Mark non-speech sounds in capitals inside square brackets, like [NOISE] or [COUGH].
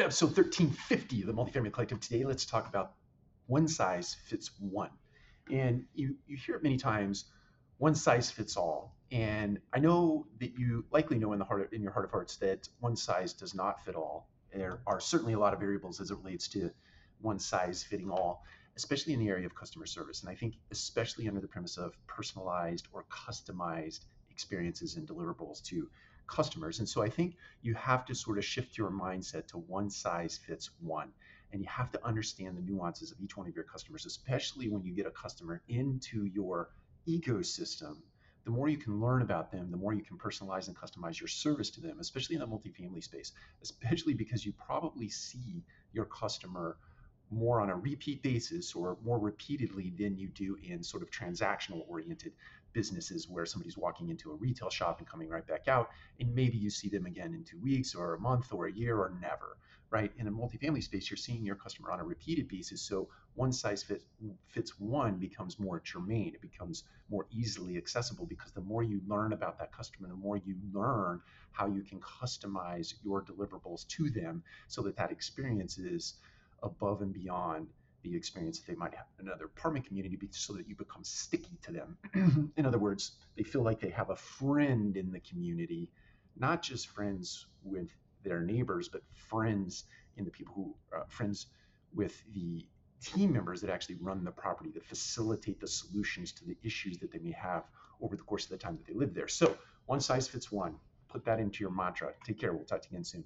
to episode 1350 of the Multifamily Collective. Today, let's talk about one size fits one. And you, you hear it many times one size fits all. And I know that you likely know in the heart in your heart of hearts that one size does not fit all. There are certainly a lot of variables as it relates to one size fitting all, especially in the area of customer service. And I think especially under the premise of personalized or customized experiences and deliverables to customers. And so I think you have to sort of shift your mindset to one size fits one. And you have to understand the nuances of each one of your customers, especially when you get a customer into your ecosystem. The more you can learn about them, the more you can personalize and customize your service to them, especially in the multifamily space, especially because you probably see your customer more on a repeat basis or more repeatedly than you do in sort of transactional oriented businesses where somebody's walking into a retail shop and coming right back out and maybe you see them again in two weeks or a month or a year or never right? In a multifamily space you're seeing your customer on a repeated basis so one size fit, fits one becomes more germane it becomes more easily accessible because the more you learn about that customer the more you learn how you can customize your deliverables to them so that that experience is above and beyond the experience that they might have in another apartment community so that you become sticky to them. [CLEARS THROAT] in other words, they feel like they have a friend in the community, not just friends with their neighbors, but friends in the people who, uh, friends with the team members that actually run the property, that facilitate the solutions to the issues that they may have over the course of the time that they live there. So, one size fits one. Put that into your mantra. Take care. We'll talk to you again soon.